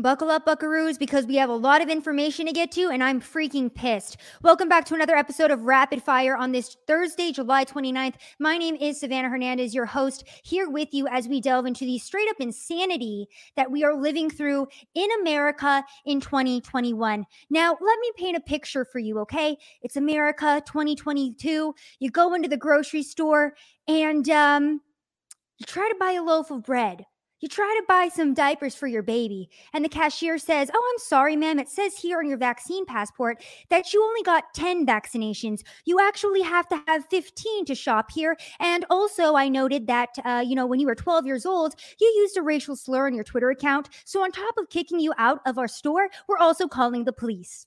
Buckle up, buckaroos, because we have a lot of information to get to, and I'm freaking pissed. Welcome back to another episode of Rapid Fire on this Thursday, July 29th. My name is Savannah Hernandez, your host, here with you as we delve into the straight up insanity that we are living through in America in 2021. Now, let me paint a picture for you, okay? It's America 2022. You go into the grocery store and um, you try to buy a loaf of bread you try to buy some diapers for your baby, and the cashier says, Oh, I'm sorry, ma'am. It says here on your vaccine passport that you only got 10 vaccinations. You actually have to have 15 to shop here. And also, I noted that, uh, you know, when you were 12 years old, you used a racial slur on your Twitter account. So, on top of kicking you out of our store, we're also calling the police.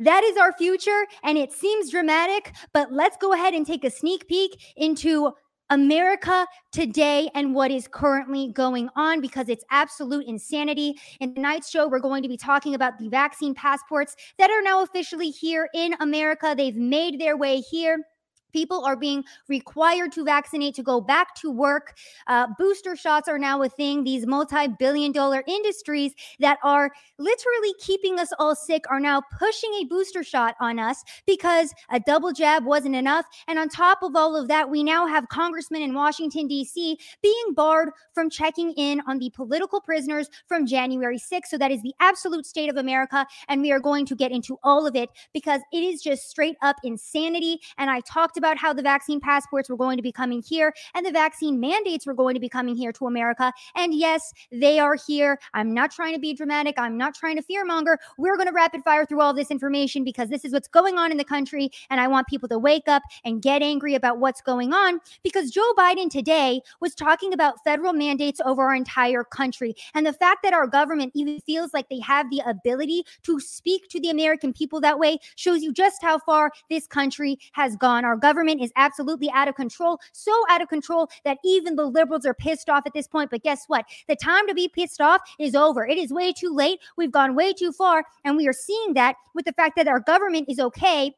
That is our future, and it seems dramatic, but let's go ahead and take a sneak peek into America today and what is currently going on because it's absolute insanity. In tonight's show, we're going to be talking about the vaccine passports that are now officially here in America. They've made their way here. People are being required to vaccinate to go back to work. Uh, booster shots are now a thing. These multi billion dollar industries that are literally keeping us all sick are now pushing a booster shot on us because a double jab wasn't enough. And on top of all of that, we now have congressmen in Washington, D.C. being barred from checking in on the political prisoners from January 6th. So that is the absolute state of America. And we are going to get into all of it because it is just straight up insanity. And I talked about how the vaccine passports were going to be coming here and the vaccine mandates were going to be coming here to America. And yes, they are here. I'm not trying to be dramatic. I'm not trying to fearmonger. We're going to rapid fire through all this information because this is what's going on in the country. And I want people to wake up and get angry about what's going on because Joe Biden today was talking about federal mandates over our entire country. And the fact that our government even feels like they have the ability to speak to the American people that way shows you just how far this country has gone. Our government is absolutely out of control, so out of control that even the liberals are pissed off at this point. But guess what? The time to be pissed off is over. It is way too late. We've gone way too far. And we are seeing that with the fact that our government is okay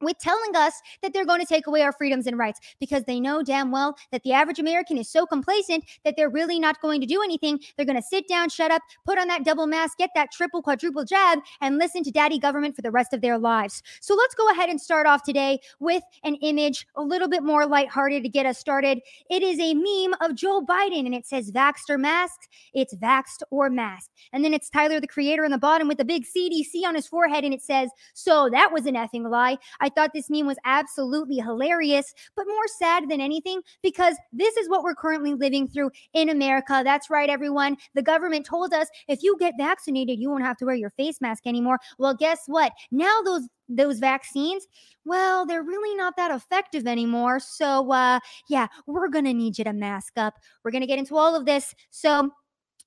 with telling us that they're going to take away our freedoms and rights because they know damn well that the average American is so complacent that they're really not going to do anything. They're going to sit down, shut up, put on that double mask, get that triple, quadruple jab, and listen to daddy government for the rest of their lives. So let's go ahead and start off today with an image a little bit more lighthearted to get us started. It is a meme of Joe Biden and it says vaxxed or masked. It's vaxxed or masked. And then it's Tyler the creator in the bottom with the big CDC on his forehead and it says, So that was an effing lie. I thought this meme was absolutely hilarious, but more sad than anything because this is what we're currently living through in America. That's right, everyone. The government told us if you get vaccinated, you won't have to wear your face mask anymore. Well, guess what? Now those those vaccines, well, they're really not that effective anymore. So, uh, yeah, we're going to need you to mask up. We're going to get into all of this. So,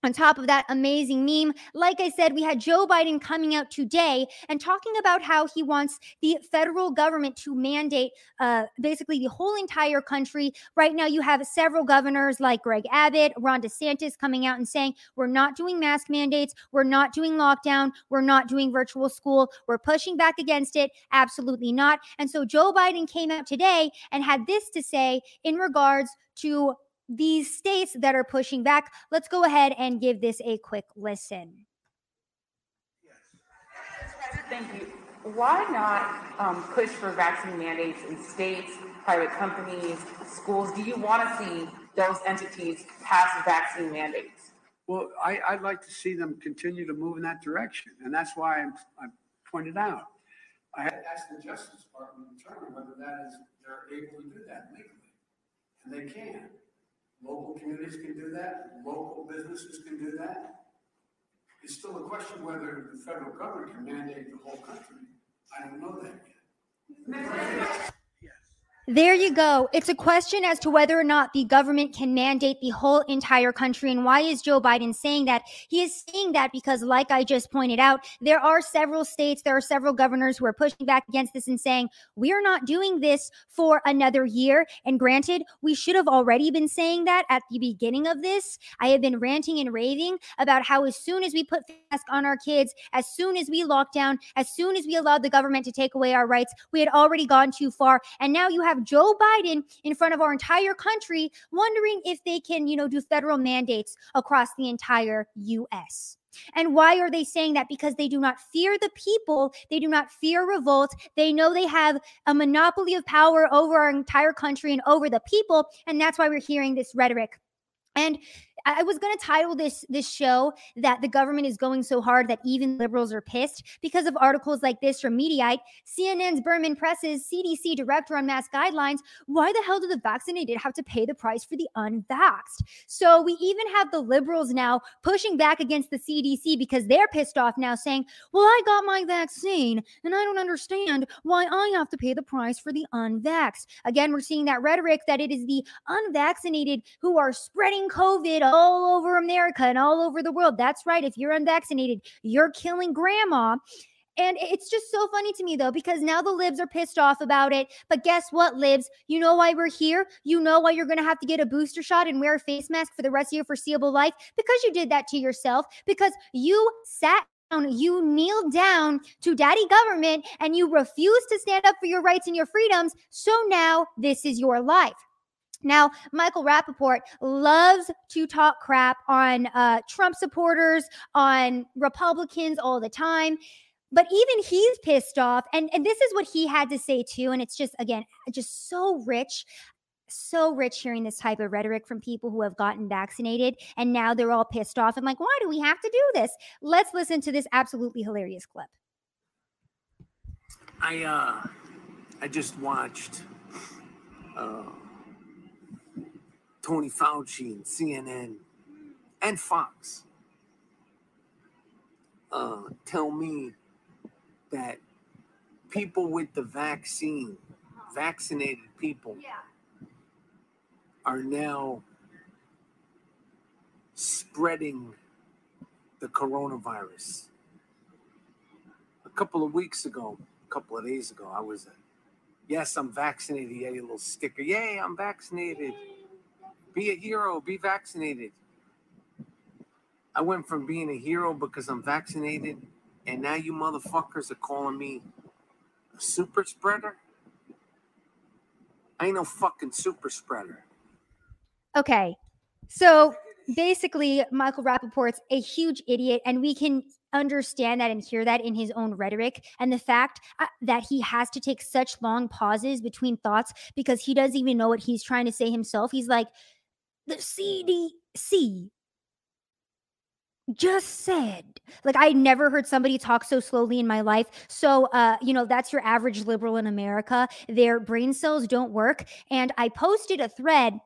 on top of that amazing meme, like I said, we had Joe Biden coming out today and talking about how he wants the federal government to mandate uh, basically the whole entire country. Right now, you have several governors like Greg Abbott, Ron DeSantis coming out and saying, We're not doing mask mandates. We're not doing lockdown. We're not doing virtual school. We're pushing back against it. Absolutely not. And so Joe Biden came out today and had this to say in regards to these states that are pushing back. Let's go ahead and give this a quick listen. Thank you. Why not um, push for vaccine mandates in states, private companies, schools? Do you want to see those entities pass vaccine mandates? Well, I, would like to see them continue to move in that direction, and that's why I'm, I pointed out. I had asked the Justice Department to determine whether that is they're able to do that legally, and they can. Local communities can do that, local businesses can do that. It's still a question whether the federal government can mandate the whole country. I don't know that yet. There you go. It's a question as to whether or not the government can mandate the whole entire country. And why is Joe Biden saying that? He is saying that because, like I just pointed out, there are several states, there are several governors who are pushing back against this and saying, we are not doing this for another year. And granted, we should have already been saying that at the beginning of this. I have been ranting and raving about how as soon as we put mask on our kids, as soon as we locked down, as soon as we allowed the government to take away our rights, we had already gone too far. And now you have have Joe Biden in front of our entire country wondering if they can, you know, do federal mandates across the entire US. And why are they saying that? Because they do not fear the people, they do not fear revolt. They know they have a monopoly of power over our entire country and over the people. And that's why we're hearing this rhetoric. And I was going to title this this show that the government is going so hard that even liberals are pissed because of articles like this from Mediaite. CNN's Berman Press's CDC director on mask guidelines. Why the hell do the vaccinated have to pay the price for the unvaxxed? So we even have the liberals now pushing back against the CDC because they're pissed off now, saying, "Well, I got my vaccine and I don't understand why I have to pay the price for the unvaxxed." Again, we're seeing that rhetoric that it is the unvaccinated who are spreading COVID all over America and all over the world. That's right. If you're unvaccinated, you're killing grandma. And it's just so funny to me though, because now the libs are pissed off about it. But guess what, libs? You know why we're here? You know why you're going to have to get a booster shot and wear a face mask for the rest of your foreseeable life? Because you did that to yourself, because you sat down, you kneel down to daddy government and you refuse to stand up for your rights and your freedoms. So now this is your life. Now, Michael Rapaport loves to talk crap on uh, Trump supporters, on Republicans all the time. But even he's pissed off. And, and this is what he had to say too. And it's just, again, just so rich so rich hearing this type of rhetoric from people who have gotten vaccinated and now they're all pissed off and like, why do we have to do this? Let's listen to this absolutely hilarious clip. I uh I just watched uh Tony Fauci and CNN and Fox uh, tell me that people with the vaccine, vaccinated people, yeah. are now spreading the coronavirus. A couple of weeks ago, a couple of days ago, I was, yes, I'm vaccinated. Had a little sticker. Yay, I'm vaccinated. Be a hero, be vaccinated. I went from being a hero because I'm vaccinated, and now you motherfuckers are calling me a super spreader? I ain't no fucking super spreader. Okay. So basically, Michael Rapaport's a huge idiot, and we can understand that and hear that in his own rhetoric and the fact uh, that he has to take such long pauses between thoughts because he doesn't even know what he's trying to say himself. He's like, the CDC just said like i never heard somebody talk so slowly in my life. So uh you know that's your average liberal in america. Their brain cells don't work. And i posted a thread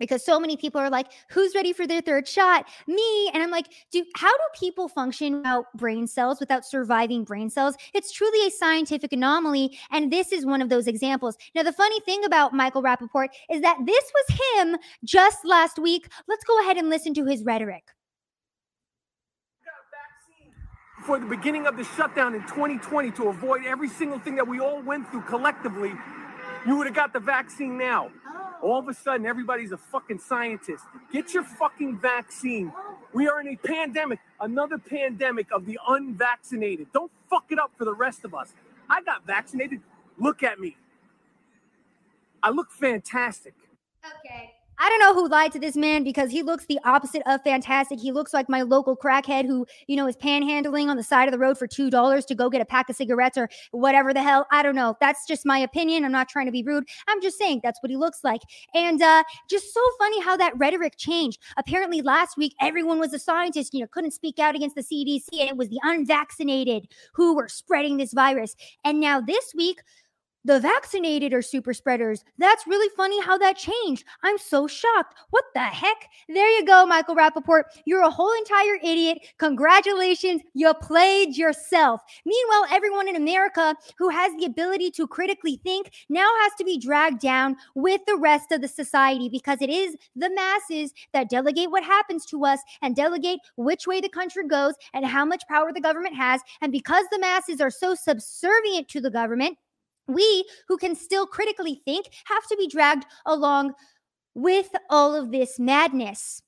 because so many people are like who's ready for their third shot? Me. And i'm like do how do people function without brain cells without surviving brain cells? It's truly a scientific anomaly and this is one of those examples. Now the funny thing about michael rapaport is that this was him just last week. Let's go ahead and listen to his rhetoric. For the beginning of the shutdown in 2020 to avoid every single thing that we all went through collectively you would have got the vaccine now all of a sudden everybody's a fucking scientist. Get your fucking vaccine. We are in a pandemic, another pandemic of the unvaccinated. Don't fuck it up for the rest of us. I got vaccinated. Look at me. I look fantastic. Okay. I don't know who lied to this man because he looks the opposite of fantastic. He looks like my local crackhead who, you know, is panhandling on the side of the road for $2 to go get a pack of cigarettes or whatever the hell. I don't know. That's just my opinion. I'm not trying to be rude. I'm just saying that's what he looks like. And uh, just so funny how that rhetoric changed. Apparently, last week, everyone was a scientist, you know, couldn't speak out against the CDC, and it was the unvaccinated who were spreading this virus. And now this week, the vaccinated are super spreaders. That's really funny how that changed. I'm so shocked. What the heck? There you go, Michael Rapaport. You're a whole entire idiot. Congratulations. You played yourself. Meanwhile, everyone in America who has the ability to critically think now has to be dragged down with the rest of the society because it is the masses that delegate what happens to us and delegate which way the country goes and how much power the government has. And because the masses are so subservient to the government, we who can still critically think have to be dragged along with all of this madness.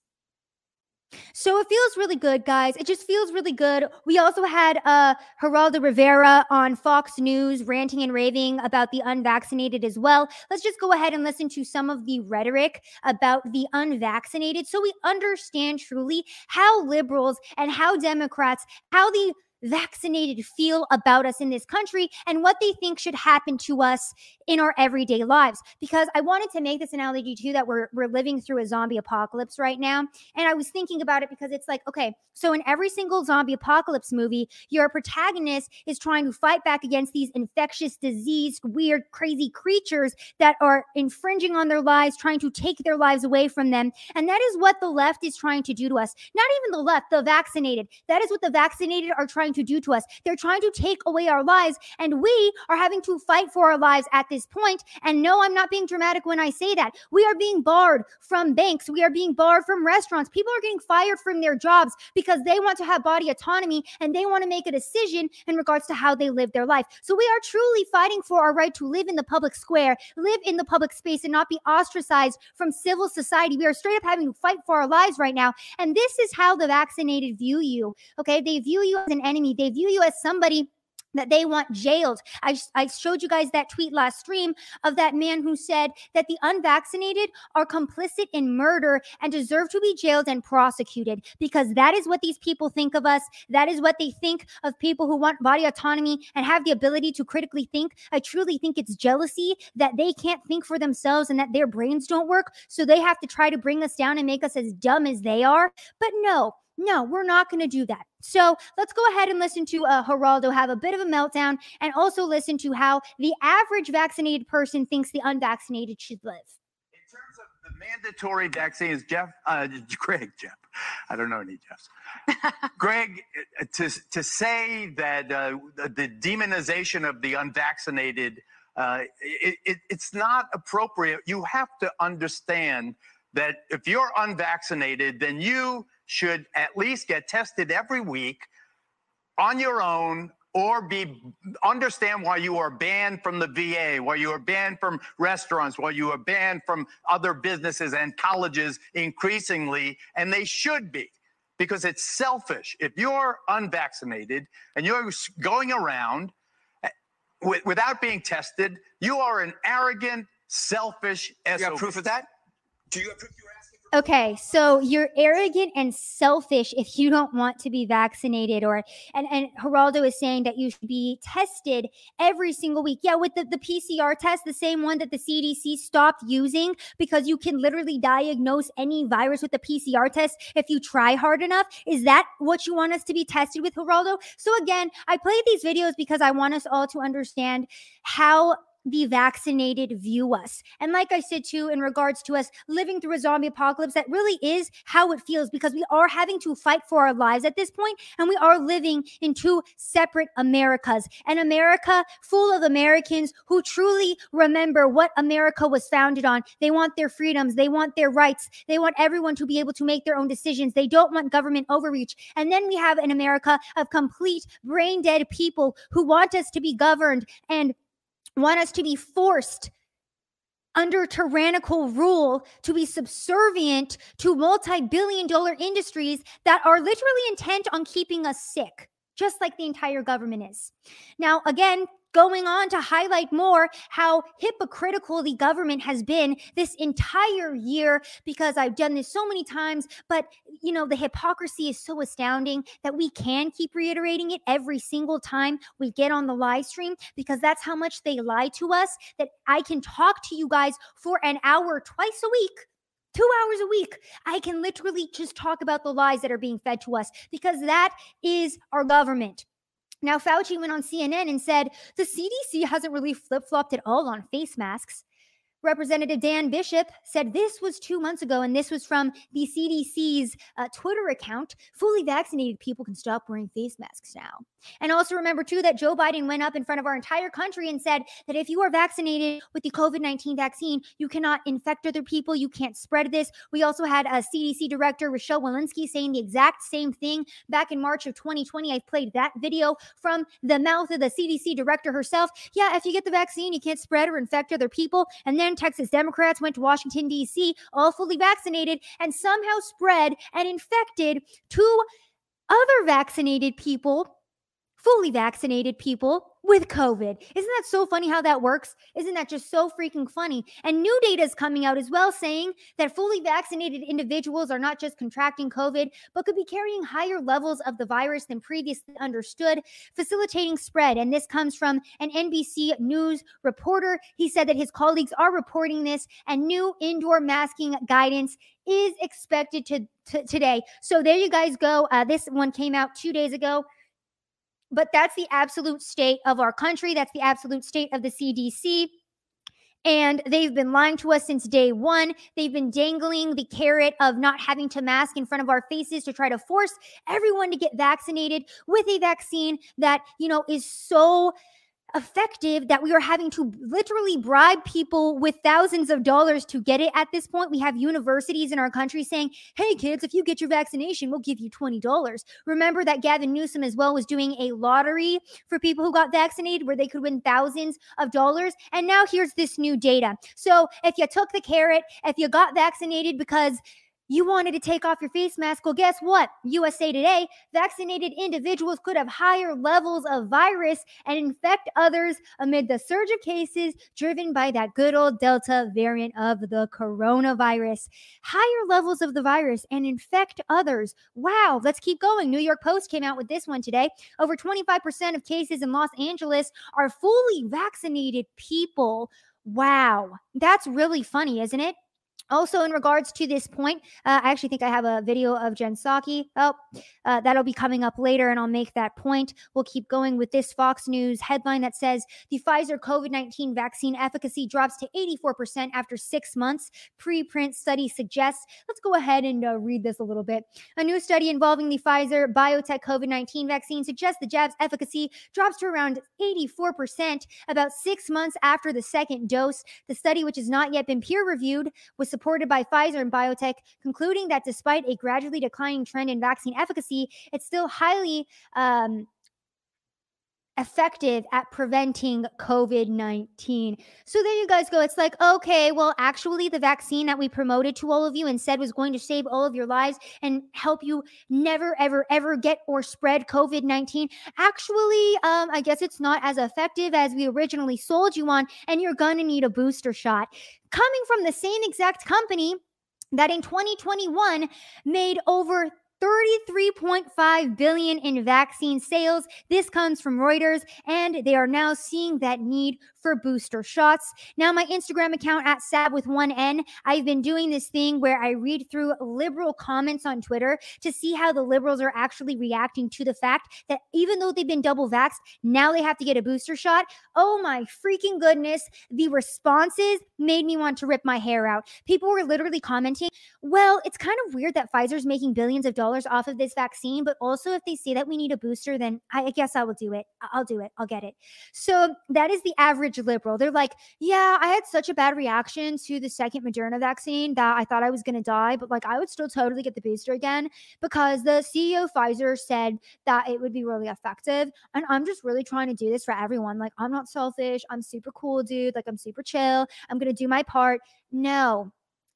So it feels really good, guys. It just feels really good. We also had uh Geraldo Rivera on Fox News ranting and raving about the unvaccinated as well. Let's just go ahead and listen to some of the rhetoric about the unvaccinated so we understand truly how liberals and how Democrats, how the vaccinated feel about us in this country and what they think should happen to us in our everyday lives. Because I wanted to make this analogy too that we're we're living through a zombie apocalypse right now. And I was thinking about it because it's like, okay, so in every single zombie apocalypse movie, your protagonist is trying to fight back against these infectious disease, weird, crazy creatures that are infringing on their lives, trying to take their lives away from them. And that is what the left is trying to do to us. Not even the left, the vaccinated. That is what the vaccinated are trying to do to us. They're trying to take away our lives, and we are having to fight for our lives at this point. And no, I'm not being dramatic when I say that. We are being barred from banks, we are being barred from restaurants. People are getting fired from their jobs because they want to have body autonomy and they want to make a decision in regards to how they live their life. So we are truly fighting for our right to live in the public square, live in the public space, and not be ostracized from civil society. We are straight up having to fight for our lives right now. And this is how the vaccinated view you. Okay. They view you as an enemy, they view you as somebody that they want jailed. I, I showed you guys that tweet last stream of that man who said that the unvaccinated are complicit in murder and deserve to be jailed and prosecuted because that is what these people think of us. That is what they think of people who want body autonomy and have the ability to critically think. I truly think it's jealousy that they can't think for themselves and that their brains don't work. So they have to try to bring us down and make us as dumb as they are. But no, no, we're not going to do that. So let's go ahead and listen to uh, Geraldo have a bit of a meltdown and also listen to how the average vaccinated person thinks the unvaccinated should live. In terms of the mandatory vaccines, Jeff, uh, Greg, Jeff, I don't know any Jeffs. Greg, uh, to, to say that uh, the demonization of the unvaccinated, uh, it, it, it's not appropriate. You have to understand that if you're unvaccinated, then you should at least get tested every week on your own or be understand why you are banned from the VA, why you are banned from restaurants, why you are banned from other businesses and colleges increasingly, and they should be because it's selfish. If you're unvaccinated and you're going around eh, without being tested, you are an arrogant, selfish. Do you have proof of that? Do you have proof? Okay, so you're arrogant and selfish if you don't want to be vaccinated, or and and Geraldo is saying that you should be tested every single week. Yeah, with the, the PCR test, the same one that the CDC stopped using because you can literally diagnose any virus with the PCR test if you try hard enough. Is that what you want us to be tested with, Geraldo? So again, I played these videos because I want us all to understand how the vaccinated view us. And like I said too, in regards to us living through a zombie apocalypse, that really is how it feels because we are having to fight for our lives at this point, and we are living in two separate Americas. An America full of Americans who truly remember what America was founded on. They want their freedoms, they want their rights, they want everyone to be able to make their own decisions. They don't want government overreach. And then we have an America of complete brain dead people who want us to be governed and want us to be forced under tyrannical rule to be subservient to multi billion dollar industries that are literally intent on keeping us sick, just like the entire government is. Now, again, going on to highlight more how hypocritical the government has been this entire year because I've done this so many times. But, you know, the hypocrisy is so astounding that we can keep reiterating it every single time we get on the live stream because that's how much they lie to us that I can talk to you guys for an hour twice a week two hours a week. I can literally just talk about the lies that are being fed to us because that is our government. Now, Fauci went on CNN and said the CDC hasn't really flip flopped at all on face masks. Representative Dan Bishop said this was two months ago, and this was from the CDC's uh, Twitter account. Fully vaccinated people can stop wearing face masks now. And also remember, too, that Joe Biden went up in front of our entire country and said that if you are vaccinated with the COVID 19 vaccine, you cannot infect other people. You can't spread this. We also had a CDC director, Rochelle Walensky, saying the exact same thing back in March of 2020. I played that video from the mouth of the CDC director herself. Yeah, if you get the vaccine, you can't spread or infect other people. And then Texas Democrats went to Washington, D.C., all fully vaccinated, and somehow spread and infected two other vaccinated people, fully vaccinated people with COVID. Isn't that so funny how that works? Isn't that just so freaking funny? And new data is coming out as well saying that fully vaccinated individuals are not just contracting COVID, but could be carrying higher levels of the virus than previously understood, facilitating spread. And this comes from an NBC News reporter. He said that his colleagues are reporting this, and new indoor masking guidance is expected to, to today. So there you guys go. Uh, this one came out two days ago but that's the absolute state of our country. That's the absolute state of the CDC. And they've been lying to us since day one. They've been dangling the carrot of not having to mask in front of our faces to try to force everyone to get vaccinated with a vaccine that, you know, is so effective that we are having to literally bribe people with thousands of dollars to get it at this point. We have universities in our country saying, hey, kids, if you get your vaccination, we'll give you $20. Remember that Gavin Newsom as well was doing a lottery for people who got vaccinated where they could win thousands of dollars. And now here's this new data. So if you took the carrot, if you got vaccinated because you wanted to take off your face mask. Well, guess what? USA Today vaccinated individuals could have higher levels of virus and infect others amid the surge of cases driven by that good old Delta variant of the coronavirus. Higher levels of the virus and infect others. Wow, let's keep going. New York Post came out with this one today. Over 25% of cases in Los Angeles are fully vaccinated people. Wow, that's really funny, isn't it? Also, in regards to this point, uh, I actually think I have a video of Jen Psaki. Oh, uh, that'll be coming up later, and I'll make that point. We'll keep going with this Fox News headline that says the Pfizer COVID 19 vaccine efficacy drops to 84% after six months. Preprint study suggests. Let's go ahead and uh, read this a little bit. A new study involving the Pfizer BioNTech COVID 19 vaccine suggests the jab's efficacy drops to around 84% about six months after the second dose. The study, which has not yet been peer reviewed, was supported by Pfizer and BioNTech, concluding that despite a gradually declining trend in vaccine efficacy, it's still highly um, effective at preventing COVID 19. So there you guys go. It's like, okay, well, actually, the vaccine that we promoted to all of you and said was going to save all of your lives and help you never, ever, ever get or spread COVID 19. Actually, um, I guess it's not as effective as we originally sold you on, and you're going to need a booster shot. Coming from the same exact company that in 2021 made over 33.5 billion in vaccine sales. This comes from Reuters and they are now seeing that need for booster shots. Now my Instagram account at Sab with one N, I've been doing this thing where I read through liberal comments on Twitter to see how the liberals are actually reacting to the fact that even though they've been double vaxxed, now they have to get a booster shot. Oh my freaking goodness. The responses made me want to rip my hair out. People were literally commenting, well, it's kind of weird that Pfizer's making billions of dollars off of this vaccine, but also if they say that we need a booster, then I guess I will do it. I'll do it. I'll get it. So that is the average liberal. They're like, yeah, I had such a bad reaction to the second Moderna vaccine that I thought I was going to die, but like I would still totally get the booster again because the CEO Pfizer said that it would be really effective. And I'm just really trying to do this for everyone. Like, I'm not selfish. I'm super cool, dude. Like, I'm super chill. I'm going to do my part. No,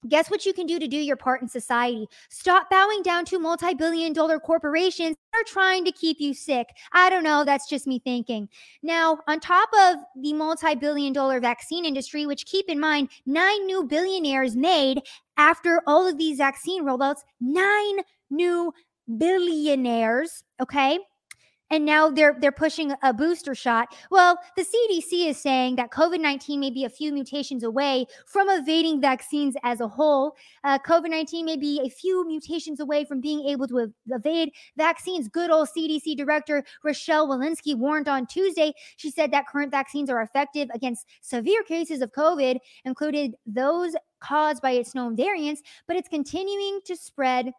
Guess what you can do to do your part in society? Stop bowing down to multi billion dollar corporations that are trying to keep you sick. I don't know. That's just me thinking. Now, on top of the multi billion dollar vaccine industry, which keep in mind, nine new billionaires made after all of these vaccine rollouts, nine new billionaires, okay? And now they're they're pushing a booster shot. Well, the CDC is saying that COVID-19 may be a few mutations away from evading vaccines as a whole. Uh, COVID-19 may be a few mutations away from being able to ev- evade vaccines. Good old CDC director Rochelle Walensky warned on Tuesday. She said that current vaccines are effective against severe cases of COVID, included those caused by its known variants, but it's continuing to spread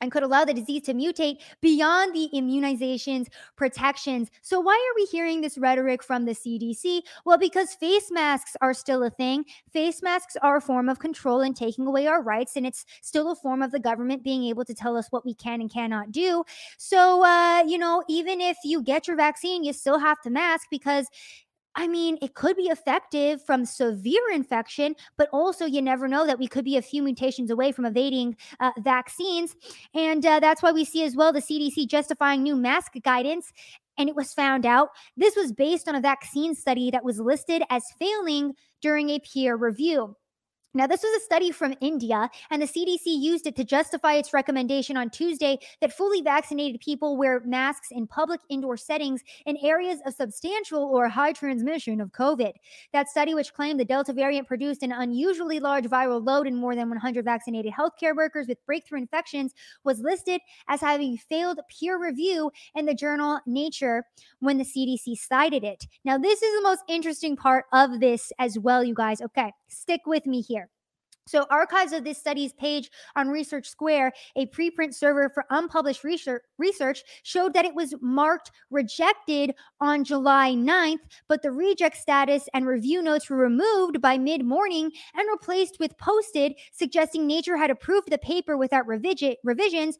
and could allow the disease to mutate beyond the immunization's protections. So, why are we hearing this rhetoric from the CDC? Well, because face masks are still a thing. Face masks are a form of control and taking away our rights, and it's still a form of the government being able to tell us what we can and cannot do. So, uh, you know, even if you get your vaccine, you still have to mask because I mean, it could be effective from severe infection, but also you never know that we could be a few mutations away from evading uh, vaccines. And uh, that's why we see as well the CDC justifying new mask guidance. And it was found out this was based on a vaccine study that was listed as failing during a peer review. Now, this was a study from India, and the CDC used it to justify its recommendation on Tuesday that fully vaccinated people wear masks in public indoor settings in areas of substantial or high transmission of COVID. That study, which claimed the Delta variant produced an unusually large viral load in more than 100 vaccinated healthcare workers with breakthrough infections, was listed as having failed peer review in the journal Nature when the CDC cited it. Now, this is the most interesting part of this as well, you guys. Okay, stick with me here. So, archives of this study's page on Research Square, a preprint server for unpublished research, research, showed that it was marked rejected on July 9th, but the reject status and review notes were removed by mid morning and replaced with posted, suggesting Nature had approved the paper without revision, revisions.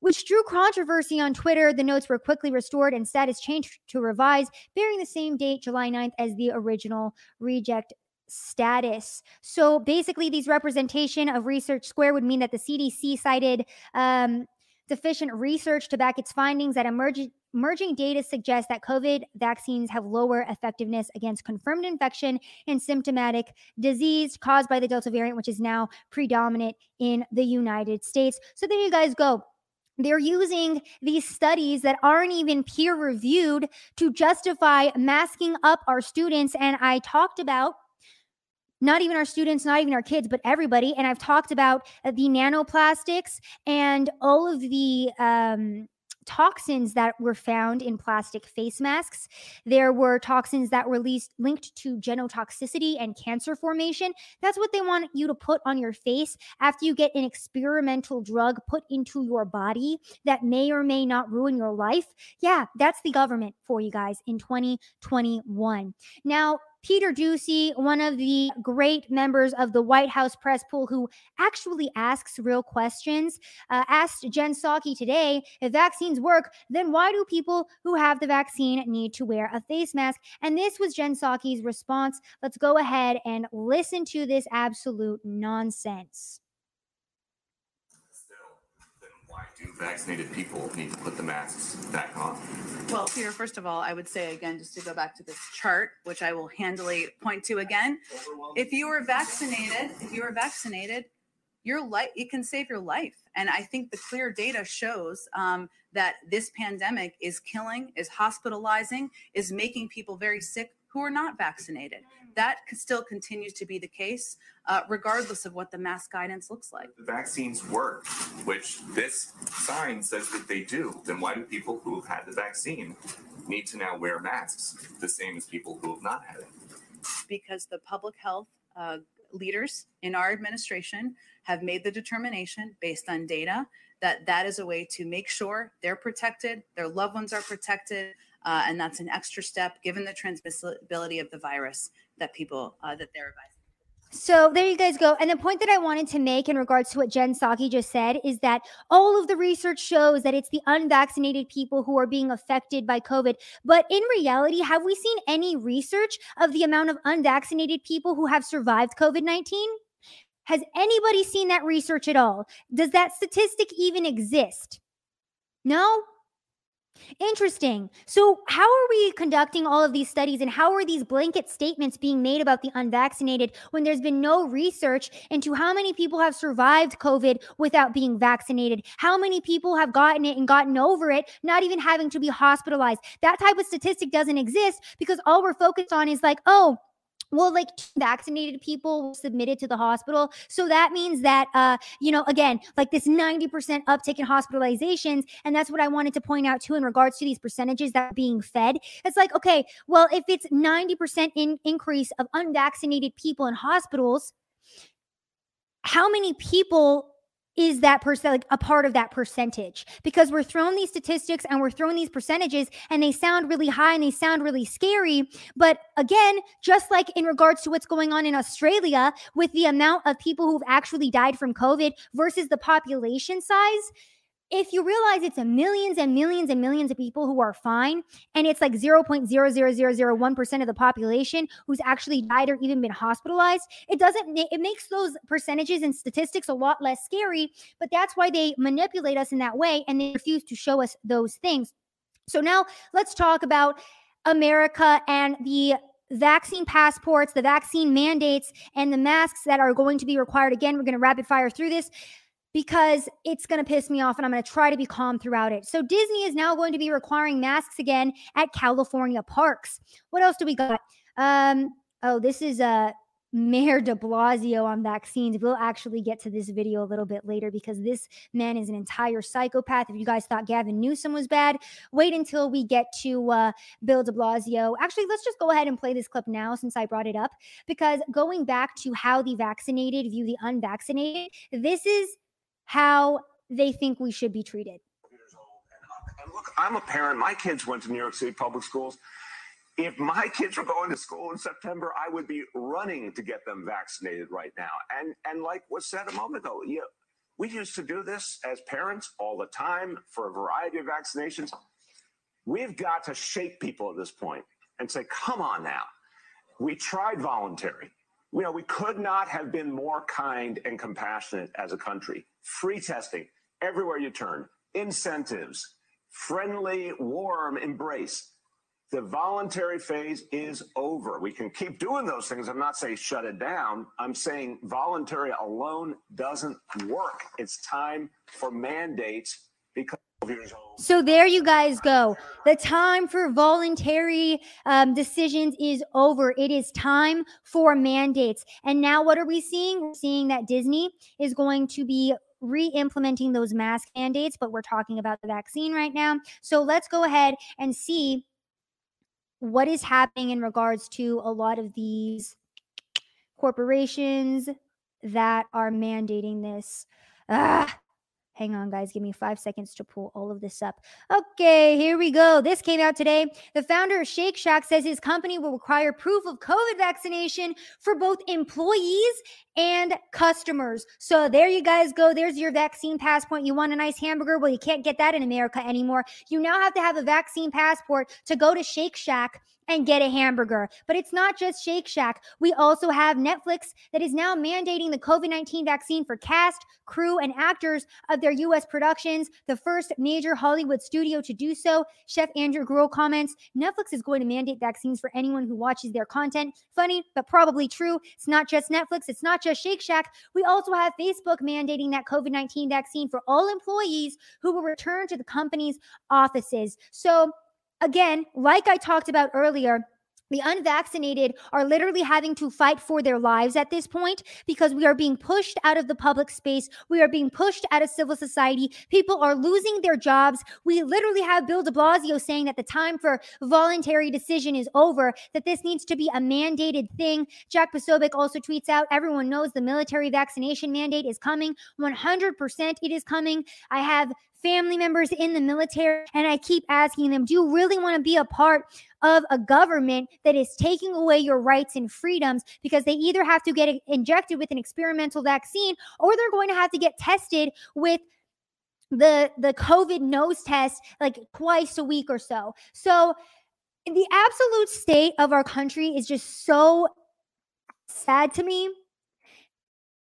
Which drew controversy on Twitter. The notes were quickly restored and status changed to revise, bearing the same date, July 9th, as the original reject status. So basically, these representation of Research Square would mean that the CDC cited um, deficient research to back its findings that emerging emerging data suggests that COVID vaccines have lower effectiveness against confirmed infection and symptomatic disease caused by the Delta variant, which is now predominant in the United States. So there you guys go. They're using these studies that aren't even peer reviewed to justify masking up our students. And I talked about not even our students, not even our kids, but everybody. And I've talked about uh, the nanoplastics and all of the um, toxins that were found in plastic face masks. There were toxins that were least linked to genotoxicity and cancer formation. That's what they want you to put on your face after you get an experimental drug put into your body that may or may not ruin your life. Yeah, that's the government for you guys in 2021. Now, Peter Doocy, one of the great members of the White House press pool who actually asks real questions, uh, asked Jen Psaki today if vaccines work, then why do people who have the vaccine need to wear a face mask? And this was Jen Psaki's response. Let's go ahead and listen to this absolute nonsense. do vaccinated people need to put the masks back on? Well, Peter, first of all, I would say again, just to go back to this chart, which I will handily point to again. If you were vaccinated, if you were vaccinated, your life it can save your life. And I think the clear data shows um, that this pandemic is killing, is hospitalizing, is making people very sick who are not vaccinated. That still continues to be the case, uh, regardless of what the mask guidance looks like. The vaccines work, which this sign says that they do. Then why do people who have had the vaccine need to now wear masks, the same as people who have not had it? Because the public health uh, leaders in our administration have made the determination based on data that that is a way to make sure they're protected, their loved ones are protected, uh, and that's an extra step given the transmissibility of the virus that people uh, that they're advising. So there you guys go. And the point that I wanted to make in regards to what Jen Psaki just said is that all of the research shows that it's the unvaccinated people who are being affected by COVID. But in reality, have we seen any research of the amount of unvaccinated people who have survived COVID 19? Has anybody seen that research at all? Does that statistic even exist? No? Interesting. So, how are we conducting all of these studies and how are these blanket statements being made about the unvaccinated when there's been no research into how many people have survived COVID without being vaccinated? How many people have gotten it and gotten over it, not even having to be hospitalized? That type of statistic doesn't exist because all we're focused on is like, oh, well like vaccinated people submitted to the hospital. So that means that uh you know again like this 90% uptick in hospitalizations and that's what i wanted to point out too in regards to these percentages that are being fed. It's like okay well if it's 90% in increase of unvaccinated people in hospitals how many people is that person like a part of that percentage. Because we're throwing these statistics and we're throwing these percentages and they sound really high and they sound really scary but again just like in regards to what's going on in australia with the amount of people who've actually died from covid versus the population size if you realize it's millions and millions and millions of people who are fine, and it's like 0.00001% of the population who's actually died or even been hospitalized, it doesn't, it makes those percentages and statistics a lot less scary. But that's why they manipulate us in that way and they refuse to show us those things. So now let's talk about America and the vaccine passports, the vaccine mandates, and the masks that are going to be required. Again, we're going to rapid fire through this because it's going to piss me off and I'm going to try to be calm throughout it. So, Disney is now going to be requiring masks again at California parks. What else do we got? Um, oh, this is uh, Mayor de Blasio on vaccines. We'll actually get to this video a little bit later because this man is an entire psychopath. If you guys thought Gavin Newsom was bad, wait until we get to uh, Bill de Blasio. Actually, let's just go ahead and play this clip now since I brought it up because going back to how the vaccinated view the unvaccinated, this is how they think we should be treated. And look, I'm a parent. My kids went to New York City public schools. If my kids were going to school in September, I would be running to get them vaccinated right now. And and like was said a moment ago, yeah, we used to do this as parents all the time for a variety of vaccinations. We've got to shake people at this point and say, come on now. We tried voluntary. You know, we could not have been more kind and compassionate as a country. Free testing everywhere you turn, incentives, friendly, warm embrace. The voluntary phase is over. We can keep doing those things. I'm not saying shut it down. I'm saying voluntary alone doesn't work. It's time for mandates because. So there you guys go. The time for voluntary um, decisions is over. It is time for mandates. And now what are we seeing? We're seeing that Disney is going to be re-implementing those mask mandates, but we're talking about the vaccine right now. So let's go ahead and see what is happening in regards to a lot of these corporations that are mandating this. Ah, Hang on, guys. Give me five seconds to pull all of this up. Okay, here we go. This came out today. The founder of Shake Shack says his company will require proof of COVID vaccination for both employees and customers. So there you guys go. There's your vaccine passport. You want a nice hamburger? Well, you can't get that in America anymore. You now have to have a vaccine passport to go to Shake Shack and get a hamburger. But it's not just Shake Shack. We also have Netflix that is now mandating the COVID 19 vaccine for cast, crew, and actors of their U.S. productions, the first major Hollywood studio to do so. Chef Andrew Grohl comments Netflix is going to mandate vaccines for anyone who watches their content. Funny, but probably true. It's not just Netflix, it's not just Shake Shack. We also have Facebook mandating that COVID 19 vaccine for all employees who will return to the company's offices. So, again, like I talked about earlier, the unvaccinated are literally having to fight for their lives at this point because we are being pushed out of the public space. We are being pushed out of civil society. People are losing their jobs. We literally have Bill de Blasio saying that the time for voluntary decision is over, that this needs to be a mandated thing. Jack Posobiec also tweets out everyone knows the military vaccination mandate is coming. 100% it is coming. I have family members in the military. And I keep asking them, do you really want to be a part of a government that is taking away your rights and freedoms because they either have to get injected with an experimental vaccine or they're going to have to get tested with the the covid nose test like twice a week or so. So the absolute state of our country is just so sad to me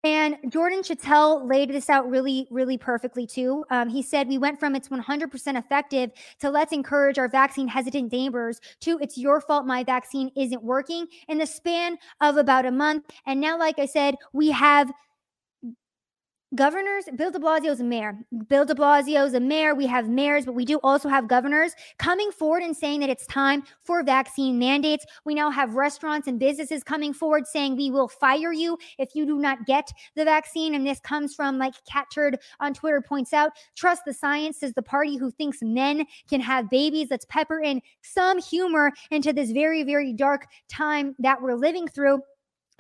and Jordan Schachtel laid this out really, really perfectly too. Um, he said, We went from it's 100% effective to let's encourage our vaccine hesitant neighbors to it's your fault my vaccine isn't working in the span of about a month. And now, like I said, we have governors bill de blasio is a mayor. Bill de blasio is a mayor. We have mayors but we do also have governors coming forward and saying that it's time for vaccine mandates. We now have restaurants and businesses coming forward saying we will fire you if you do not get the vaccine. And this comes from like cat turd on twitter points out trust the science is the party who thinks men can have babies. Let's pepper in some humor into this very very dark time that we're living through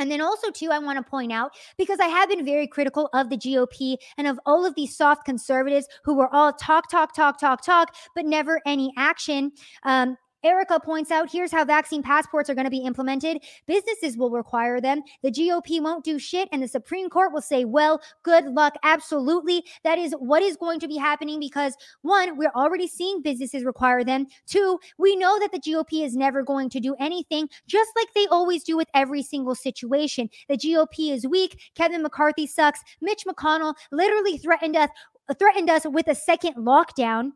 and then also, too, I want to point out because I have been very critical of the GOP and of all of these soft conservatives who were all talk, talk, talk, talk, talk, but never any action. Um, Erica points out here's how vaccine passports are going to be implemented. Businesses will require them. The GOP won't do shit, and the Supreme Court will say, well, good luck. Absolutely. That is what is going to be happening because one, we're already seeing businesses require them. Two, we know that the GOP is never going to do anything, just like they always do with every single situation. The GOP is weak. Kevin McCarthy sucks. Mitch McConnell literally threatened us threatened us with a second lockdown.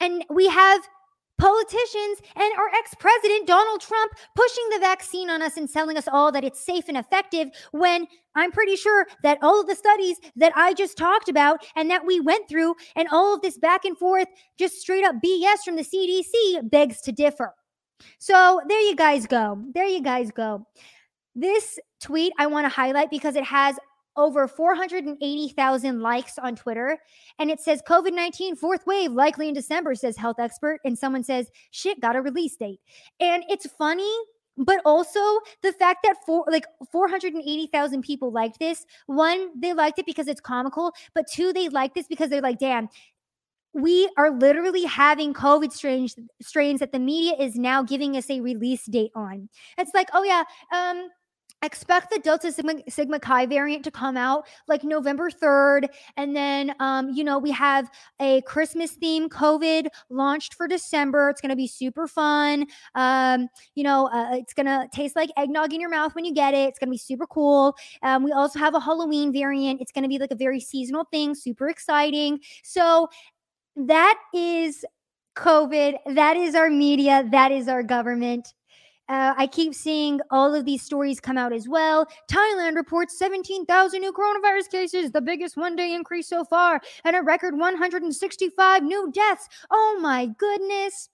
And we have politicians and our ex president, Donald Trump, pushing the vaccine on us and telling us all that it's safe and effective when I'm pretty sure that all of the studies that I just talked about and that we went through and all of this back and forth, just straight up BS from the CDC, begs to differ. So there you guys go. There you guys go. This tweet I want to highlight because it has over 480,000 likes on Twitter. And it says COVID 19 fourth wave likely in December, says health expert. And someone says, shit, got a release date. And it's funny. But also the fact that for like 480,000 people liked this. One, they liked it because it's comical, but two, they liked this because they're like, damn, we are literally having COVID strains strains that the media is now giving us a release date on. It's like, oh yeah, um, expect the delta sigma, sigma chi variant to come out like november 3rd and then um, you know we have a christmas theme covid launched for december. It's going to be super fun. Um, you know uh, it's going to taste like eggnog in your mouth when you get it. It's going to be super cool. Um, we also have a halloween variant. It's going to be like a very seasonal thing super exciting. So that is covid. That is our media. That is our government uh, I keep seeing all of these stories come out as well. Thailand reports 17,000 new coronavirus cases, the biggest one day increase so far, and a record 165 new deaths. Oh my goodness.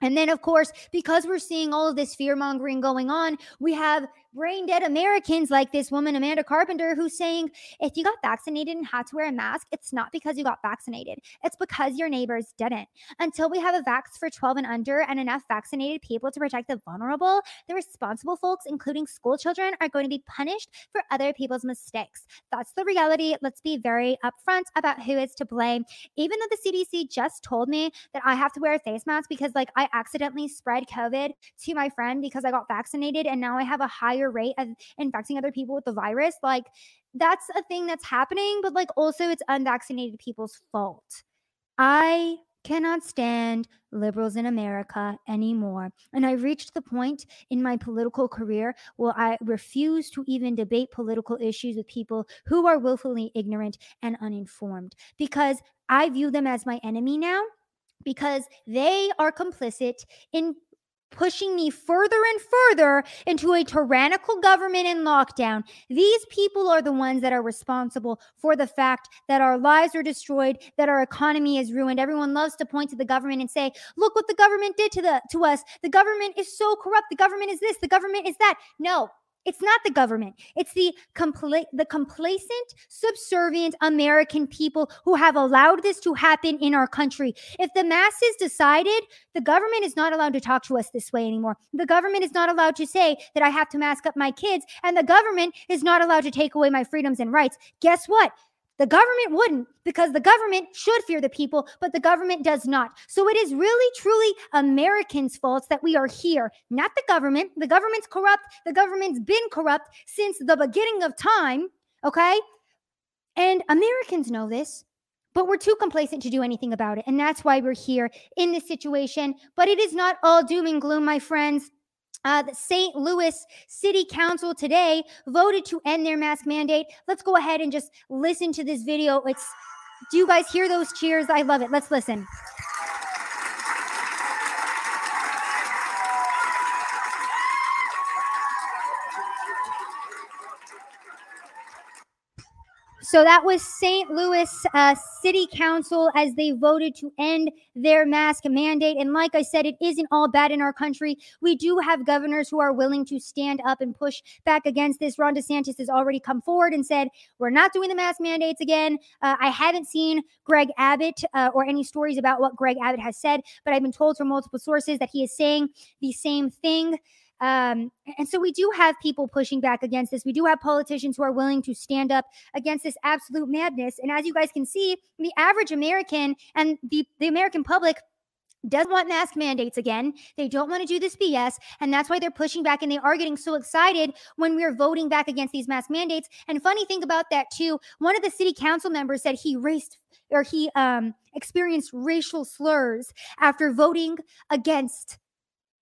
And then, of course, because we're seeing all of this fear mongering going on, we have brain dead Americans like this woman, Amanda Carpenter, who's saying if you got vaccinated and had to wear a mask, it's not because you got vaccinated, it's because your neighbors didn't. Until we have a vax for 12 and under and enough vaccinated people to protect the vulnerable, the responsible folks, including school children, are going to be punished for other people's mistakes. That's the reality. Let's be very upfront about who is to blame. Even though the CDC just told me that I have to wear a face mask because, like, I accidentally spread COVID to my friend because I got vaccinated and now I have a higher higher rate of infecting other people with the virus. Like that's a thing that's happening, but like also it's unvaccinated people's fault. I cannot stand liberals in America anymore. And I reached the point in my political career where I refuse to even debate political issues with people who are willfully ignorant and uninformed because I view them as my enemy now because they are complicit in pushing me further and further into a tyrannical government and lockdown. These people are the ones that are responsible for the fact that our lives are destroyed, that our economy is ruined. Everyone loves to point to the government and say, "Look what the government did to the to us. The government is so corrupt. The government is this, the government is that." No, it's not the government. It's the compla- the complacent, subservient American people who have allowed this to happen in our country. If the masses decided the government is not allowed to talk to us this way anymore, the government is not allowed to say that I have to mask up my kids, and the government is not allowed to take away my freedoms and rights, guess what? The government wouldn't because the government should fear the people, but the government does not. So it is really, truly Americans' faults that we are here, not the government. The government's corrupt. The government's been corrupt since the beginning of time. Okay. And Americans know this, but we're too complacent to do anything about it. And that's why we're here in this situation. But it is not all doom and gloom, my friends. Uh, the St. Louis City Council today voted to end their mask mandate. Let's go ahead and just listen to this video. It's do you guys hear those cheers? I love it. Let's listen. So that was St. Louis uh, City Council as they voted to end their mask mandate. And like I said, it isn't all bad in our country. We do have governors who are willing to stand up and push back against this. Ron DeSantis has already come forward and said, We're not doing the mask mandates again. Uh, I haven't seen Greg Abbott uh, or any stories about what Greg Abbott has said, but I've been told from multiple sources that he is saying the same thing. Um, and so we do have people pushing back against this. We do have politicians who are willing to stand up against this absolute madness. And as you guys can see, the average American and the, the American public doesn't want mask mandates again. They don't want to do this BS. And that's why they're pushing back and they are getting so excited when we're voting back against these mask mandates. And funny thing about that, too, one of the city council members said he raced or he um, experienced racial slurs after voting against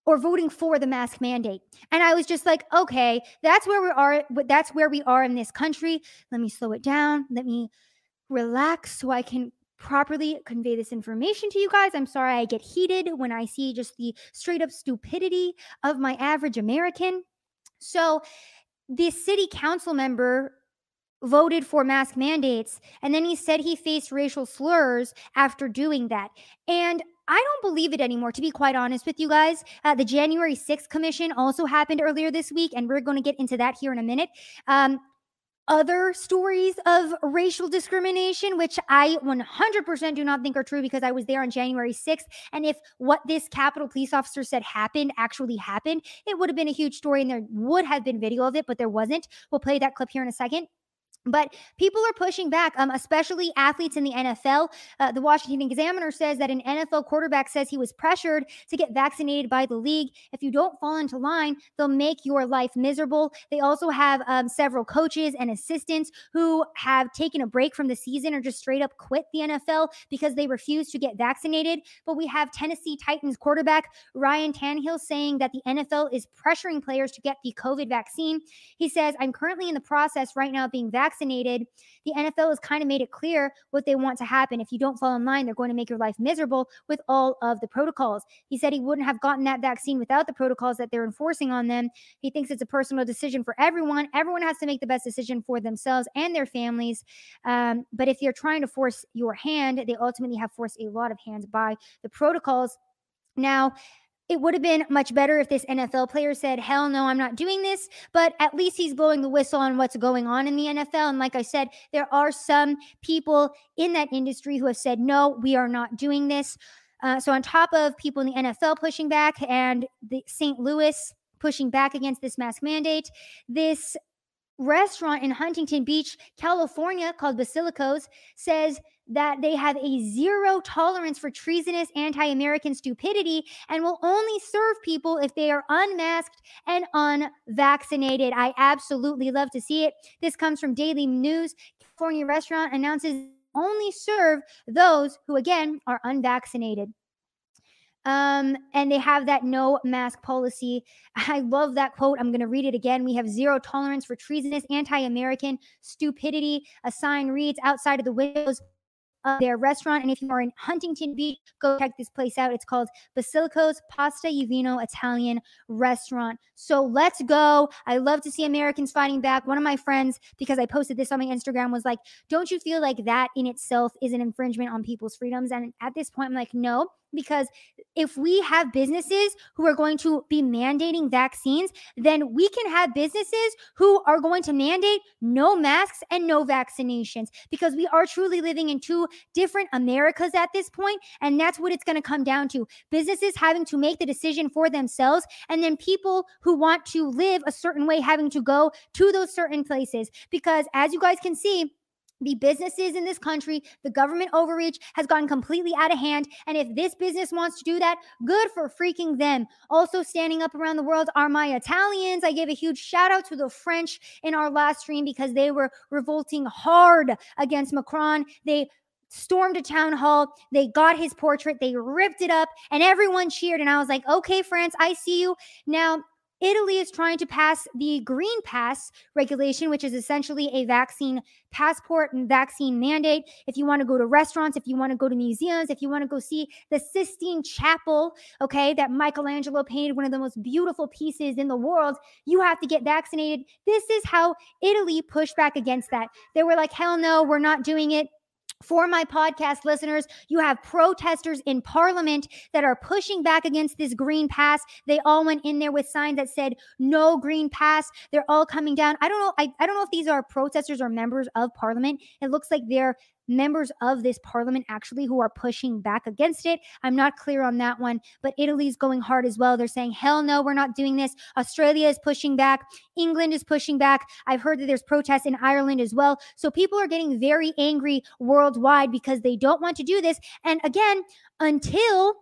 or voting for the mask mandate. And I was just like, okay, that's where we are. That's where we are in this country. Let me slow it down. Let me relax so I can properly convey this information to you guys. I'm sorry I get heated when I see just the straight up stupidity of my average American. So, this city council member voted for mask mandates and then he said he faced racial slurs after doing that. And I don't believe it anymore, to be quite honest with you guys. Uh, the January 6th commission also happened earlier this week, and we're going to get into that here in a minute. Um, other stories of racial discrimination, which I 100% do not think are true because I was there on January 6th. And if what this Capitol police officer said happened actually happened, it would have been a huge story and there would have been video of it, but there wasn't. We'll play that clip here in a second. But people are pushing back, um, especially athletes in the NFL. Uh, the Washington Examiner says that an NFL quarterback says he was pressured to get vaccinated by the league. If you don't fall into line, they'll make your life miserable. They also have um, several coaches and assistants who have taken a break from the season or just straight up quit the NFL because they refuse to get vaccinated. But we have Tennessee Titans quarterback Ryan Tannehill saying that the NFL is pressuring players to get the COVID vaccine. He says, I'm currently in the process right now of being vaccinated vaccinated, the NFL has kind of made it clear what they want to happen. If you don't fall in line, they're going to make your life miserable with all of the protocols. He said he wouldn't have gotten that vaccine without the protocols that they're enforcing on them. He thinks it's a personal decision for everyone. Everyone has to make the best decision for themselves and their families. Um, but if you're trying to force your hand, they ultimately have forced a lot of hands by the protocols. Now, it would have been much better if this NFL player said, Hell no, I'm not doing this. But at least he's blowing the whistle on what's going on in the NFL. And like I said, there are some people in that industry who have said, No, we are not doing this. Uh, so, on top of people in the NFL pushing back and the St. Louis pushing back against this mask mandate, this restaurant in Huntington Beach, California, called Basilicos, says that they have a zero tolerance for treasonous anti American stupidity and will only serve people if they are unmasked and unvaccinated. I absolutely love to see it. This comes from Daily News. California restaurant announces only serve those who, again, are unvaccinated. Um, and they have that no mask policy. I love that quote. I'm going to read it again. We have zero tolerance for treasonous, anti American stupidity. A sign reads outside of the windows uh, their restaurant. And if you are in Huntington Beach, go check this place out. It's called Basilico's Pasta y Vino Italian Restaurant. So let's go. I love to see Americans fighting back. One of my friends, because I posted this on my Instagram, was like, Don't you feel like that in itself is an infringement on people's freedoms? And at this point, I'm like, No, because if we have businesses who are going to be mandating vaccines, then we can have businesses who are going to mandate no masks and no vaccinations because we are truly living in two different Americas at this point, And that's what it's going to come down to businesses having to make the decision for themselves, and then people who want to live a certain way having to go to those certain places. Because as you guys can see, the businesses in this country, the government overreach has gotten completely out of hand. And if this business wants to do that, good for freaking them. Also, standing up around the world are my Italians. I gave a huge shout out to the French in our last stream because they were revolting hard against Macron. They stormed a town hall. They got his portrait, they ripped it up, and everyone cheered. And I was like, okay, France, I see you. Now, Italy is trying to pass the Green Pass regulation, which is essentially a vaccine passport and vaccine mandate. If you want to go to restaurants, if you want to go to museums, if you want to go see the Sistine Chapel, okay, that Michelangelo painted one of the most beautiful pieces in the world, you have to get vaccinated. This is how Italy pushed back against that. They were like, hell no, we're not doing it for my podcast listeners, you have protesters in parliament that are pushing back against this green pass. They all went in there with signs that said no green pass. They're all coming down. I don't know. I, I don't know if these are protesters or members of parliament. It looks like they're members of this parliament actually who are pushing back against it. I'm not clear on that one, but Italy's going hard as well. They're saying, hell no, we're not doing this. Australia is pushing back. England is pushing back. I've heard that there's protests in Ireland as well. So people are getting very angry worldwide because they don't want to do this. And again, until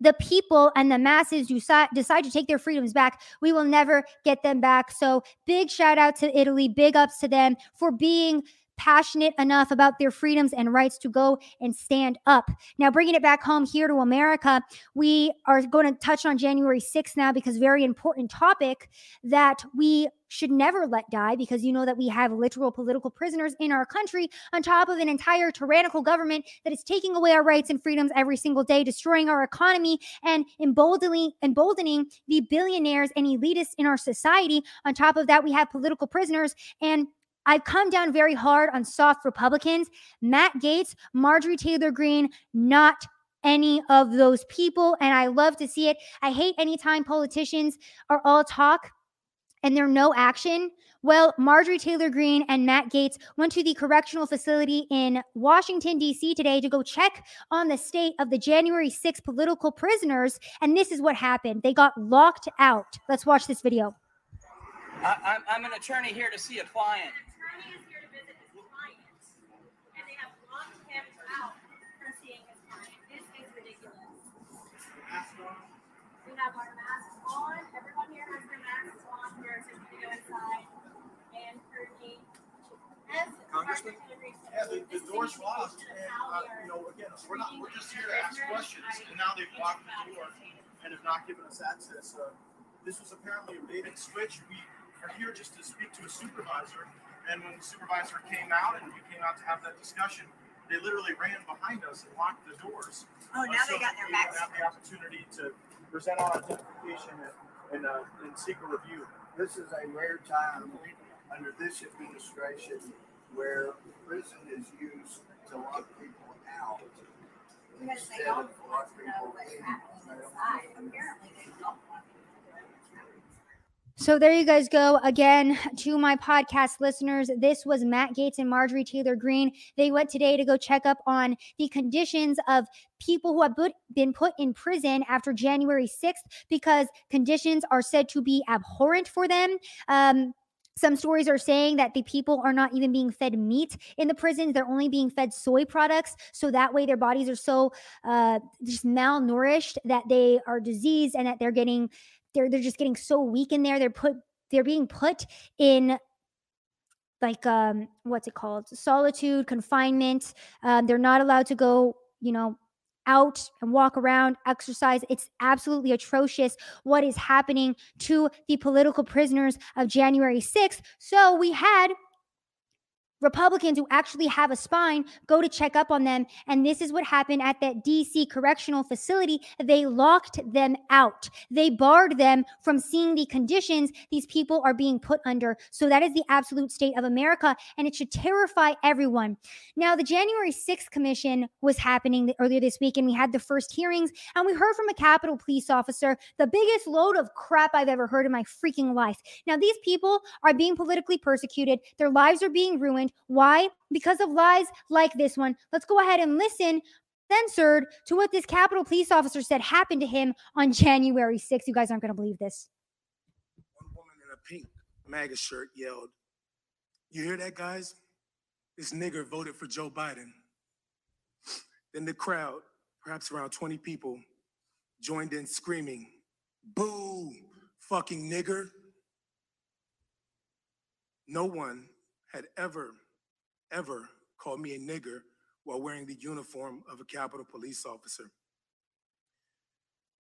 the people and the masses decide, decide to take their freedoms back, we will never get them back. So, big shout out to Italy, big ups to them for being passionate enough about their freedoms and rights to go and stand up. Now, bringing it back home here to America, we are going to touch on January 6th now because very important topic that we should never let die because you know that we have literal political prisoners in our country on top of an entire tyrannical government that is taking away our rights and freedoms every single day, destroying our economy and emboldening emboldening the billionaires and elitists in our society. On top of that, we have political prisoners and I've come down very hard on soft Republicans. Matt Gaetz, Marjorie Taylor Greene, not any of those people. And I love to see it. I hate anytime politicians are all talk and there no action. Well, Marjorie Taylor Greene and Matt Gaetz went to the correctional facility in Washington, D.C. today to go check on the state of the January 6 political prisoners. And this is what happened they got locked out. Let's watch this video. I, I'm an attorney here to see a client. Congressman? Yeah, the, the door's locked, and, uh, you know, again, we're not, we're just here to ask questions, and now they've locked the door and have not given us access. Uh, this was apparently a bait and switch. We are here just to speak to a supervisor, and when the supervisor came out and we came out to have that discussion, they literally ran behind us and locked the doors. Oh, now Uh, they got their we backs. Have the opportunity to present our identification and, and, uh, and seek a review. This is a rare time under this administration where prison is used to lock people out Because they don't want to know what's happening inside. Apparently, they don't want So there you guys go. Again, to my podcast listeners, this was Matt Gaetz and Marjorie Taylor Greene. They went today to go check up on the conditions of people who have been put in prison after January 6th because conditions are said to be abhorrent for them. Um, some stories are saying that the people are not even being fed meat in the prisons. They're only being fed soy products. So that way their bodies are so uh, just malnourished that they are diseased and that they're getting they're they're just getting so weak in there. They're put they're being put in like um what's it called solitude confinement um, they're not allowed to go you know out and walk around exercise. It's absolutely atrocious what is happening to the political prisoners of january 6th so we had Republicans who actually have a spine go to check up on them. And this is what happened at that DC correctional facility. They locked them out, they barred them from seeing the conditions these people are being put under. So that is the absolute state of America. And it should terrify everyone. Now, the January 6th Commission was happening earlier this week, and we had the first hearings. And we heard from a Capitol police officer the biggest load of crap I've ever heard in my freaking life. Now, these people are being politically persecuted, their lives are being ruined. Why? Because of lies like this one. Let's go ahead and listen, censored, to what this Capitol police officer said happened to him on January 6th. You guys aren't going to believe this. One woman in a pink MAGA shirt yelled, You hear that, guys? This nigger voted for Joe Biden. Then the crowd, perhaps around 20 people, joined in screaming, Boo, fucking nigger. No one had ever, ever called me a nigger while wearing the uniform of a Capitol police officer.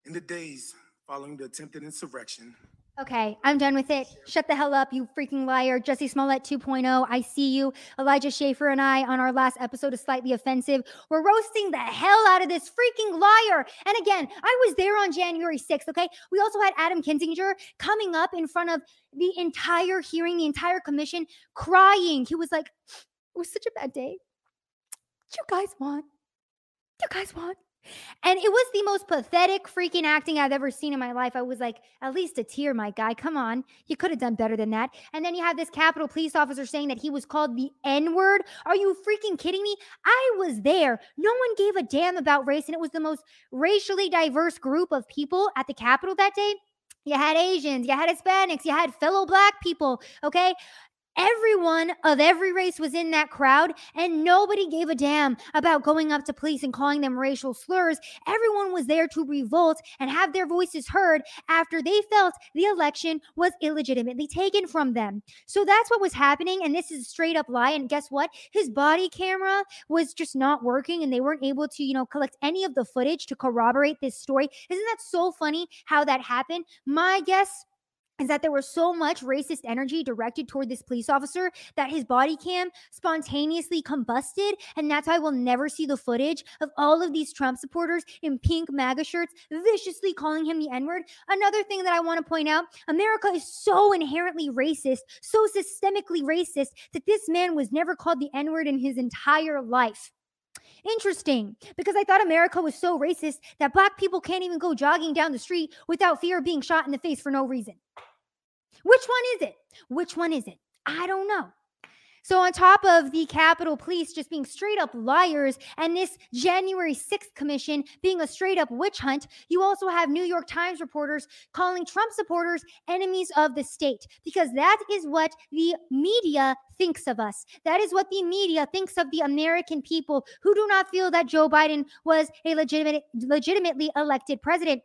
In the days following the attempted insurrection, Okay, I'm done with it. Shut the hell up, you freaking liar. Jussie Smollett 2.0, I see you. Elijah Schaffer and I on our last episode of Slightly Offensive. We're roasting the hell out of this freaking liar. And again, I was there on January 6th, okay? We also had Adam Kinzinger coming up in front of the entire hearing, the entire commission, crying. He was like, it was such a bad day. What you guys want? You guys want? And it was the most pathetic freaking acting I've ever seen in my life. I was like, at least a tear, my guy. Come on. You could have done better than that. And then you have this Capitol police officer saying that he was called the N word. Are you freaking kidding me? I was there. No one gave a damn about race. And it was the most racially diverse group of people at the Capitol that day. You had Asians, you had Hispanics, you had fellow black people. Okay. Everyone of every race was in that crowd, and nobody gave a damn about going up to police and calling them racial slurs. Everyone was there to revolt and have their voices heard after they felt the election was illegitimately taken from them. So that's what was happening. And this is a straight up lie. And guess what? His body camera was just not working, and they weren't able to, you know, collect any of the footage to corroborate this story. Isn't that so funny how that happened? My guess is that there was so much racist energy directed toward this police officer that his body cam spontaneously combusted. And that's why we'll never see the footage of all of these Trump supporters in pink MAGA shirts viciously calling him the N word. Another thing that I want to point out America is so inherently racist, so systemically racist, that this man was never called the N word in his entire life. Interesting, because I thought America was so racist that black people can't even go jogging down the street without fear of being shot in the face for no reason. Which one is it? Which one is it? I don't know. So, on top of the Capitol Police just being straight up liars and this January 6th commission being a straight up witch hunt, you also have New York Times reporters calling Trump supporters enemies of the state because that is what the media thinks of us. That is what the media thinks of the American people who do not feel that Joe Biden was a legitimate, legitimately elected president.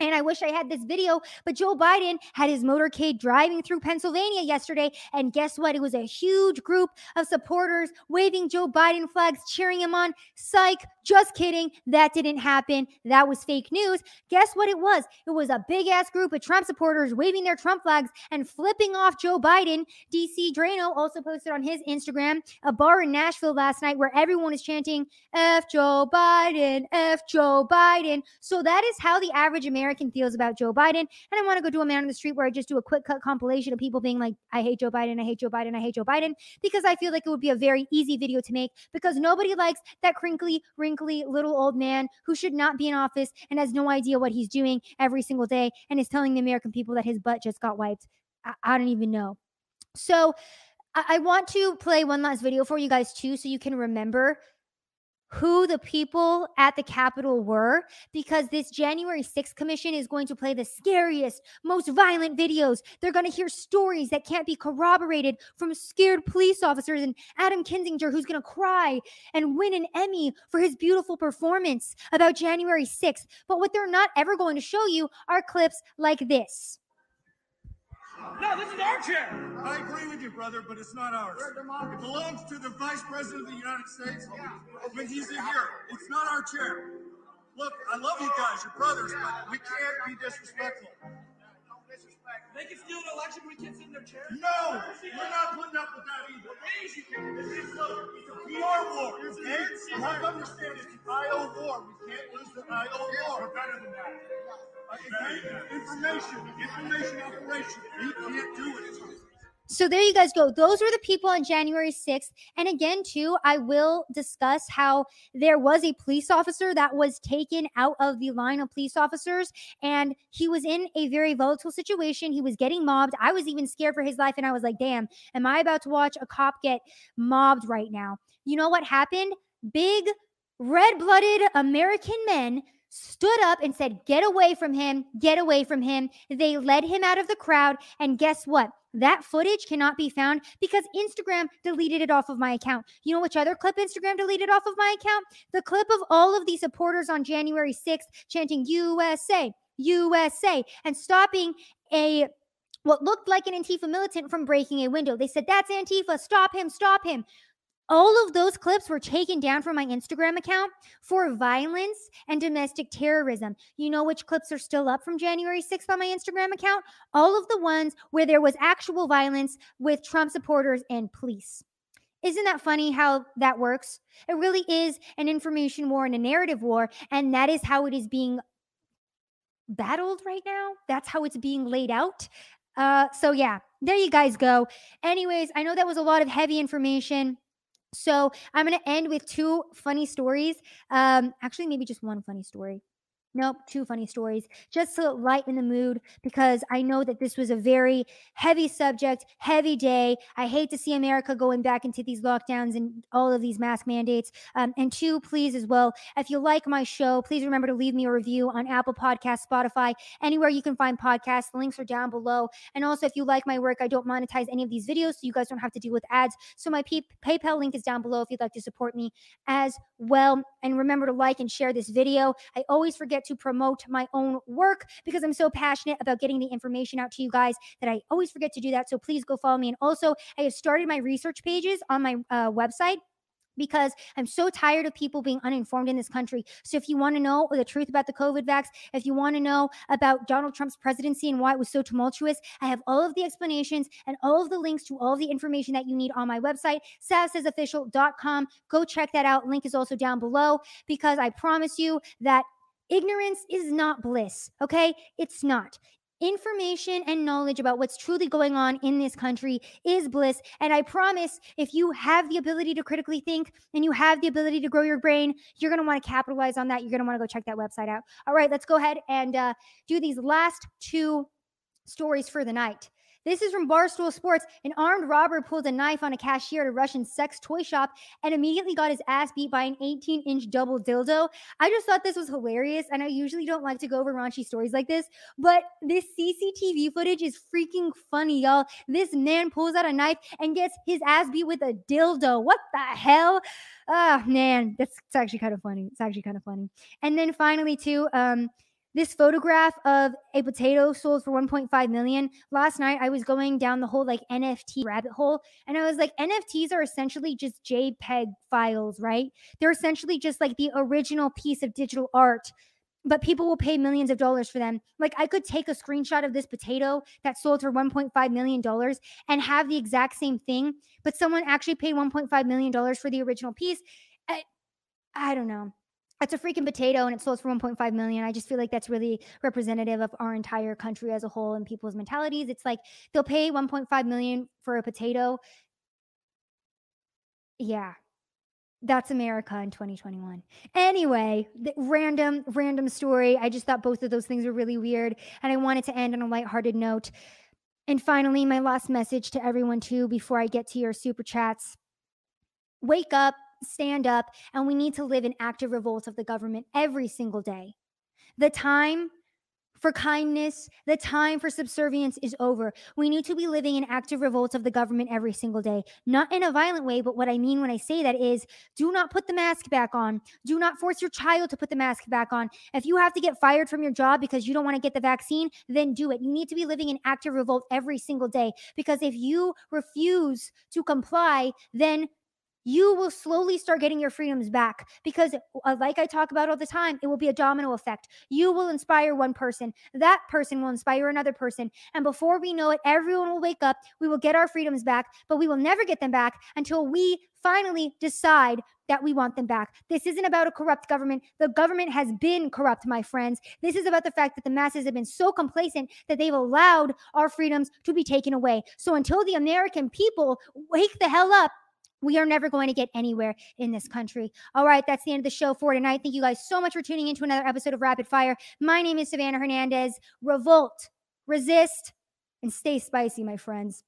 And I wish I had this video, but Joe Biden had his motorcade driving through Pennsylvania yesterday. And guess what? It was a huge group of supporters waving Joe Biden flags, cheering him on. Psych, just kidding. That didn't happen. That was fake news. Guess what it was? It was a big ass group of Trump supporters waving their Trump flags and flipping off Joe Biden. DC Draino also posted on his Instagram a bar in Nashville last night where everyone is chanting, F Joe Biden, F Joe Biden. So that is how the average American American feels about Joe Biden. And I want to go do a man on the street where I just do a quick cut compilation of people being like, I hate Joe Biden, I hate Joe Biden, I hate Joe Biden, because I feel like it would be a very easy video to make because nobody likes that crinkly, wrinkly little old man who should not be in office and has no idea what he's doing every single day and is telling the American people that his butt just got wiped. I, I don't even know. So, I want to play one last video for you guys too, so you can remember who the people at the Capitol were because this January 6th commission is going to play the scariest, most violent videos. They're going to hear stories that can't be corroborated from scared police officers and Adam Kinzinger, who's going to cry and win an Emmy for his beautiful performance about January 6th. But what they're not ever going to show you are clips like this. No, this is our chair. I agree with you, brother, but it's not ours. It belongs to the Vice President of the United States, but he's in here. It's not our chair. Look, I love you guys, you're brothers, but we can't be disrespectful. They can steal an election when kids sit in their chairs? No, we're not putting up with that either. This is a PR war, okay? You have to understand it's an IO war. We can't lose the IO war. We're better than that. Information, information operation. You can't do it. So there you guys go. Those were the people on January 6th. And again, too, I will discuss how there was a police officer that was taken out of the line of police officers and he was in a very volatile situation. He was getting mobbed. I was even scared for his life and I was like, "Damn, am I about to watch a cop get mobbed right now?" You know what happened? Big red-blooded American men stood up and said, Get away from him, get away from him. They led him out of the crowd. And guess what? That footage cannot be found because Instagram deleted it off of my account. You know which other clip Instagram deleted off of my account? The clip of all of the supporters on January 6th chanting USA, USA, and stopping a what looked like an Antifa militant from breaking a window. They said, That's Antifa, stop him, stop him. All of those clips were taken down from my Instagram account for violence and domestic terrorism. You know which clips are still up from January 6th on my Instagram account? All of the ones where there was actual violence with Trump supporters and police. Isn't that funny how that works? It really is an information war and a narrative war, and that is how it is being battled right now. That's how it's being laid out. Uh, so, yeah, there you guys go. Anyways, I know that was a lot of heavy information. So I'm going to end with two funny stories. Um, actually, maybe just one funny story. Nope, two funny stories. Just to lighten the mood because I know that this was a very heavy subject, heavy day. I hate to see America going back into these lockdowns and all of these mask mandates. Um, and two, please as well, if you like my show, please remember to leave me a review on Apple Podcasts, Spotify, anywhere you can find podcasts. The links are down below. And also, if you like my work, I don't monetize any of these videos, so you guys don't have to deal with ads. So my PayPal link is down below if you'd like to support me as well. And remember to like and share this video. I always forget to promote my own work because I'm so passionate about getting the information out to you guys that I always forget to do that. So please go follow me. And also, I have started my research pages on my uh, website because I'm so tired of people being uninformed in this country. So if you want to know the truth about the COVID vax, if you want to know about Donald Trump's presidency and why it was so tumultuous, I have all of the explanations and all of the links to all of the information that you need on my website, savsaysofficial.com. Go check that out. Link is also down below because I promise you that Ignorance is not bliss, okay? It's not. Information and knowledge about what's truly going on in this country is bliss. And I promise if you have the ability to critically think and you have the ability to grow your brain, you're going to want to capitalize on that. You're going to want to go check that website out. All right, let's go ahead and uh, do these last two stories for the night. This is from Barstool Sports. An armed robber pulled a knife on a cashier at a Russian sex toy shop and immediately got his ass beat by an 18 inch double dildo. I just thought this was hilarious. And I usually don't like to go over raunchy stories like this, but this CCTV footage is freaking funny, y'all. This man pulls out a knife and gets his ass beat with a dildo. What the hell? Ah, oh, man, that's actually kind of funny. It's actually kind of funny. And then finally, too, um, this photograph of a potato sold for 1.5 million last night i was going down the whole like nft rabbit hole and i was like nfts are essentially just jpeg files right they're essentially just like the original piece of digital art but people will pay millions of dollars for them. Like I could take a screenshot of this potato that sold for 1.5 million dollars and have the exact same thing, but someone actually paid 1.5 million dollars for the original piece. I, I don't know it's a freaking potato and it sells for 1.5 million. I just feel like that's really representative of our entire country as a whole and people's mentalities. It's like they'll pay 1.5 million for a potato. Yeah. That's America in 2021. Anyway, random, random story. I just thought both of those things were really weird. And I wanted to end on a lighthearted note. And finally, my last message to everyone, too, before I get to your super chats wake up, stand up, and we need to live in active revolt of the government every single day. The time for kindness, the time for subservience is over. We need to be living in active revolt of the government every single day. Not in a violent way, but what I mean when I say that is do not put the mask back on. Do not force your child to put the mask back on. If you have to get fired from your job because you don't want to get the vaccine, then do it. You need to be living in active revolt every single day because if you refuse to comply, then you will slowly start getting your freedoms back because uh, like i talk about all the time it will be a domino effect you will inspire one person that person will inspire another person and before we know it everyone will wake up we will get our freedoms back but we will never get them back until we finally decide that we want them back. This isn't about a corrupt government. The government has been corrupt, my friends. This is about the fact that the masses have been so complacent that they've allowed our freedoms to be taken away. So until the American people wake the hell up we are never going to get anywhere in this country. All right, that's the end of the show for tonight. Thank you guys so much for tuning into another episode of Rapid Fire. My name is Savannah Hernandez. Revolt, resist, and stay spicy, my friends.